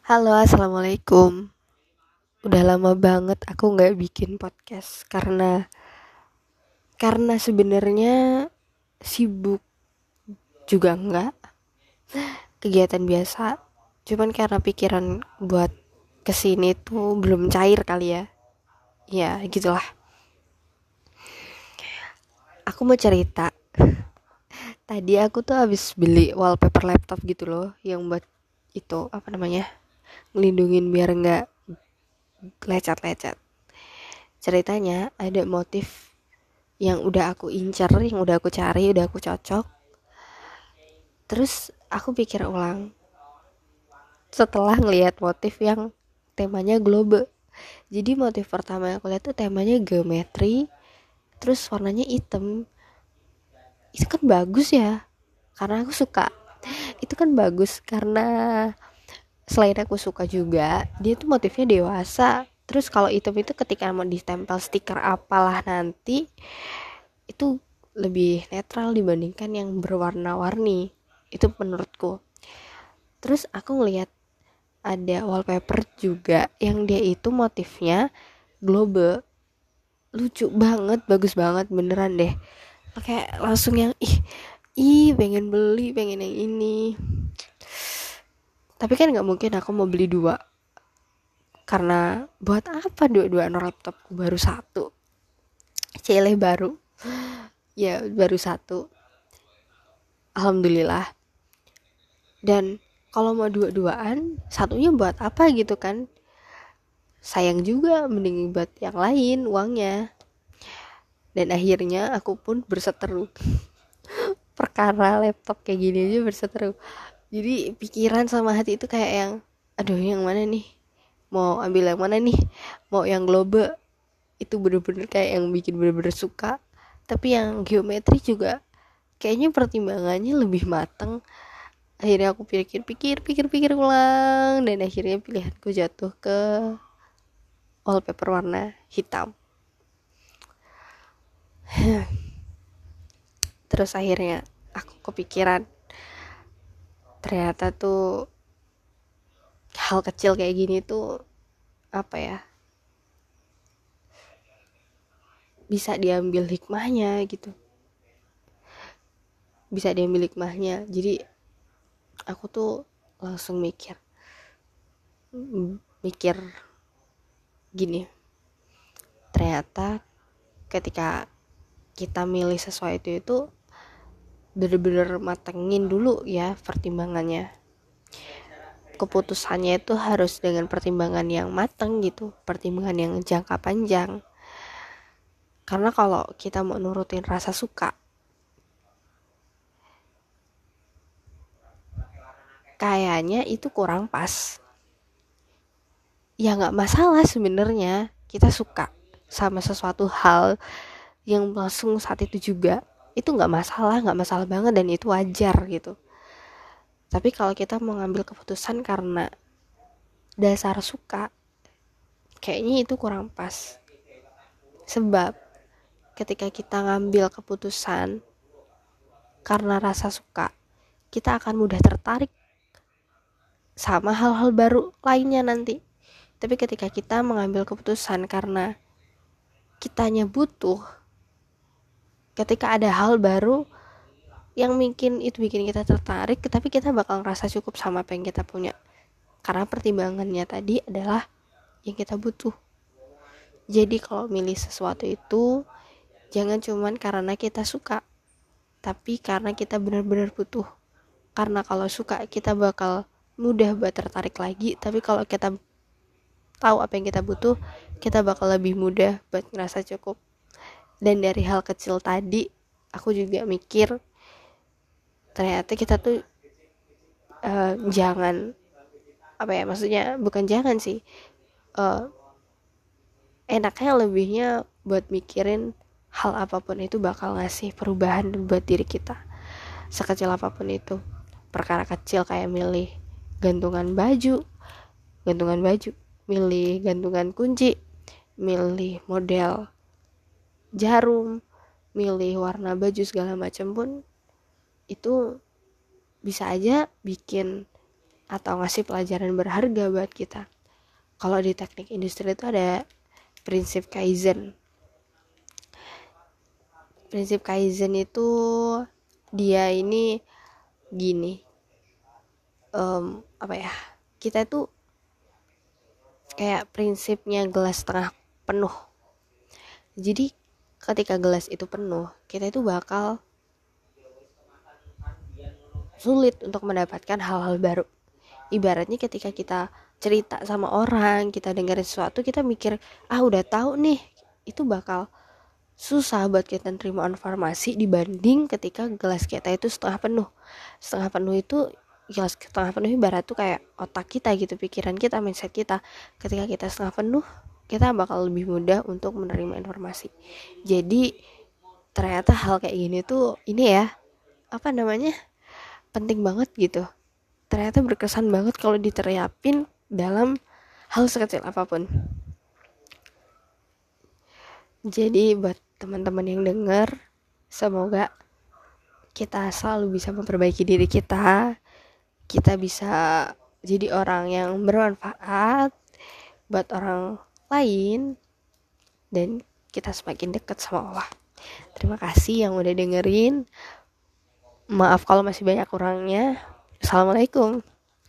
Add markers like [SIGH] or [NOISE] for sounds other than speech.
Halo, assalamualaikum. Udah lama banget aku nggak bikin podcast karena karena sebenarnya sibuk juga nggak kegiatan biasa. Cuman karena pikiran buat ke sini tuh belum cair kali ya. Ya gitulah. Aku mau cerita. Tadi aku tuh habis beli wallpaper laptop gitu loh, yang buat itu apa namanya ngelindungin biar nggak lecet-lecet. Ceritanya ada motif yang udah aku incer yang udah aku cari udah aku cocok. Terus aku pikir ulang setelah ngelihat motif yang temanya globe. Jadi motif pertama yang aku lihat tuh temanya geometri terus warnanya hitam. Itu kan bagus ya karena aku suka. Itu kan bagus karena selain aku suka juga dia tuh motifnya dewasa. Terus kalau item itu ketika mau ditempel stiker apalah nanti itu lebih netral dibandingkan yang berwarna-warni. Itu menurutku. Terus aku ngelihat ada wallpaper juga yang dia itu motifnya globe. Lucu banget bagus banget beneran deh. Kayak langsung yang ih ih pengen beli pengen yang ini tapi kan nggak mungkin aku mau beli dua. Karena buat apa dua-dua laptopku? Baru satu. Cile baru. Ya baru satu. Alhamdulillah. Dan kalau mau dua-duaan satunya buat apa gitu kan? Sayang juga mending buat yang lain uangnya. Dan akhirnya aku pun berseteru. [LAUGHS] Perkara laptop kayak gini aja berseteru jadi pikiran sama hati itu kayak yang aduh yang mana nih? Mau ambil yang mana nih? Mau yang globe? Itu bener-bener kayak yang bikin bener-bener suka. Tapi yang geometri juga kayaknya pertimbangannya lebih mateng. Akhirnya aku pikir-pikir pikir-pikir ulang. Dan akhirnya pilihanku jatuh ke wallpaper warna hitam. [SIGHS] Terus akhirnya aku kepikiran ternyata tuh hal kecil kayak gini tuh apa ya bisa diambil hikmahnya gitu. Bisa diambil hikmahnya. Jadi aku tuh langsung mikir mikir gini ternyata ketika kita milih sesuatu itu bener-bener matengin dulu ya pertimbangannya. Keputusannya itu harus dengan pertimbangan yang mateng gitu pertimbangan yang jangka panjang. Karena kalau kita mau nurutin rasa suka kayaknya itu kurang pas. Ya nggak masalah sebenarnya kita suka sama sesuatu hal yang langsung saat itu juga itu nggak masalah nggak masalah banget dan itu wajar gitu. Tapi kalau kita mau ngambil keputusan karena dasar suka kayaknya itu kurang pas. Sebab ketika kita ngambil keputusan karena rasa suka kita akan mudah tertarik sama hal-hal baru lainnya nanti. Tapi ketika kita mengambil keputusan karena kitanya butuh ketika ada hal baru yang mungkin itu bikin kita tertarik tapi kita bakal ngerasa cukup sama apa yang kita punya. Karena pertimbangannya tadi adalah yang kita butuh. Jadi kalau milih sesuatu itu jangan cuman karena kita suka tapi karena kita benar-benar butuh. Karena kalau suka kita bakal mudah buat tertarik lagi tapi kalau kita tahu apa yang kita butuh kita bakal lebih mudah buat ngerasa cukup dan dari hal kecil tadi aku juga mikir ternyata kita tuh uh, jangan apa ya maksudnya bukan jangan sih uh, enaknya lebihnya buat mikirin hal apa pun itu bakal ngasih perubahan buat diri kita sekecil apa pun itu. Perkara kecil kayak milih gantungan baju gantungan baju milih gantungan kunci milih model jarum milih warna baju segala macam pun itu bisa aja bikin atau ngasih pelajaran berharga buat kita. Kalau di teknik industri itu ada prinsip kaizen. Prinsip kaizen itu dia ini gini um, apa ya kita itu kayak prinsipnya gelas setengah penuh. Jadi ketika gelas itu penuh kita itu bakal sulit untuk mendapatkan hal-hal baru. Ibaratnya ketika kita cerita sama orang kita dengerin sesuatu kita mikir ah udah tahu nih. Itu bakal susah buat kita terima informasi dibanding ketika gelas kita itu setengah penuh. Setengah penuh itu gelas setengah penuh ibarat tuh kayak otak kita gitu pikiran kita mindset kita. Ketika kita setengah penuh kita bakal lebih mudah untuk menerima informasi. Jadi ternyata hal kayak gini tuh ini ya apa namanya penting banget gitu. Ternyata berkesan banget kalau diterapin dalam hal sekecil apa pun. Jadi buat teman-teman yang dengar semoga kita selalu bisa memperbaiki diri kita. Kita bisa jadi orang yang bermanfaat buat orang lain. Dan kita semakin dekat sama Allah. Terima kasih yang udah dengerin. Maaf kalau masih banyak kurangnya. Assalamualaikum